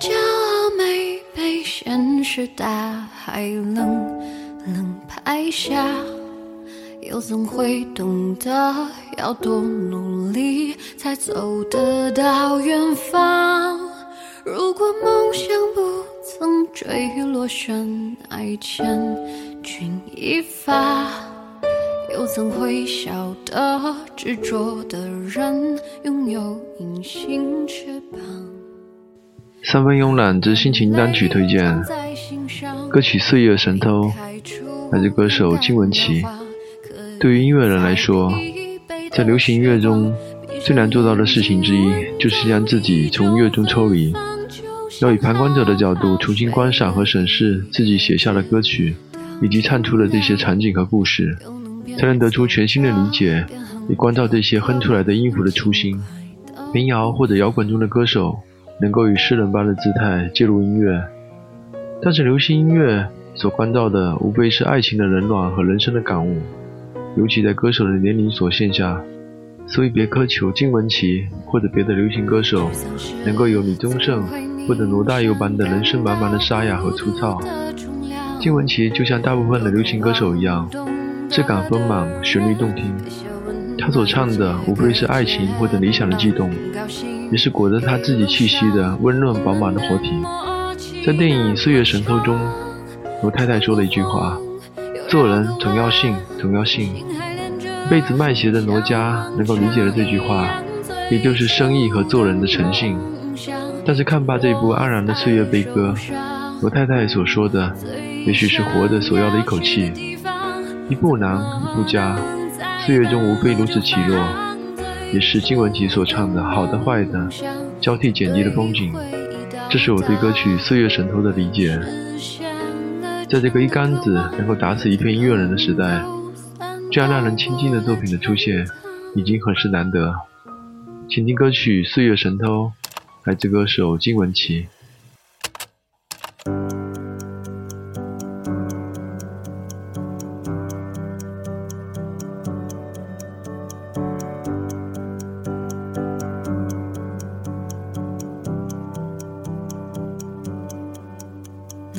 骄傲没被现实大海冷冷拍下，又怎会懂得要多努力才走得到远方？如果梦想不曾坠落悬崖，千钧一发，又怎会晓得执着的人拥有隐形翅膀？三分慵懒之心情单曲推荐，歌曲《岁月神偷》来自歌手金玟岐。对于音乐人来说，在流行音乐中最难做到的事情之一，就是将自己从音乐中抽离，要以旁观者的角度重新观赏和审视自己写下的歌曲，以及唱出的这些场景和故事，才能得出全新的理解，以关照这些哼出来的音符的初心。民谣或者摇滚中的歌手。能够以诗人般的姿态介入音乐，但是流行音乐所关照的无非是爱情的冷暖和人生的感悟，尤其在歌手的年龄所限下，所以别苛求金玟岐或者别的流行歌手能够有李宗盛或者罗大佑般的人生满满的沙哑和粗糙。金玟岐就像大部分的流行歌手一样，质感丰满，旋律动听。他所唱的无非是爱情或者理想的悸动，也是裹着他自己气息的温润饱满的活体。在电影《岁月神偷》中，罗太太说了一句话：“做人总要信，总要信。”一辈子卖鞋的罗家能够理解了这句话，也就是生意和做人的诚信。但是看罢这部黯然的岁月悲歌，罗太太所说的，也许是活着所要的一口气。一步难，一步加。岁月中无非如此起落，也是金玟岐所唱的好的坏的交替剪辑的风景。这是我对歌曲《岁月神偷》的理解。在这个一竿子能够打死一片音乐人的时代，这样让人亲近的作品的出现已经很是难得。请听歌曲《岁月神偷》，来自歌手金玟岐。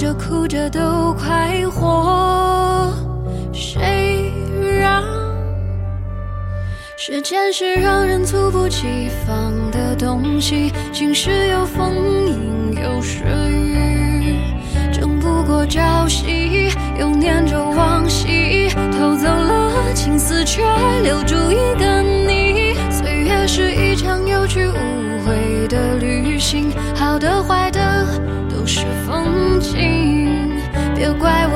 着哭着都快活，谁让时间是让人猝不及防的东西？晴时有风，阴有时雨，争不过朝夕，又念着往昔，偷走了青丝，却留住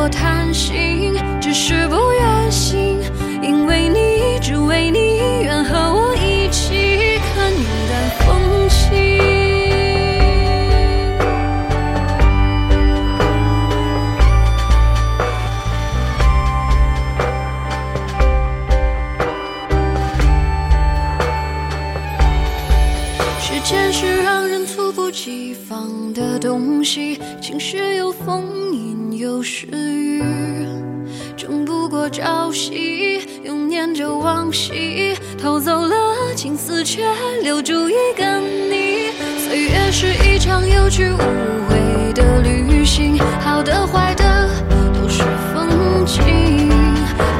我贪心，只是不愿醒，因为你，只为你，愿和我一起看云淡风轻。时间是让人猝不及防的东西，晴时有风，阴有时雨，争不过朝夕，又念着往昔，偷走了青丝，却留住一个你。岁月是一场有去无回的旅行，好的坏的都是风景，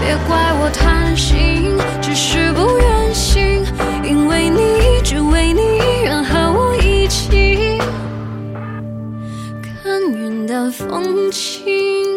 别怪我贪心，云淡的风景。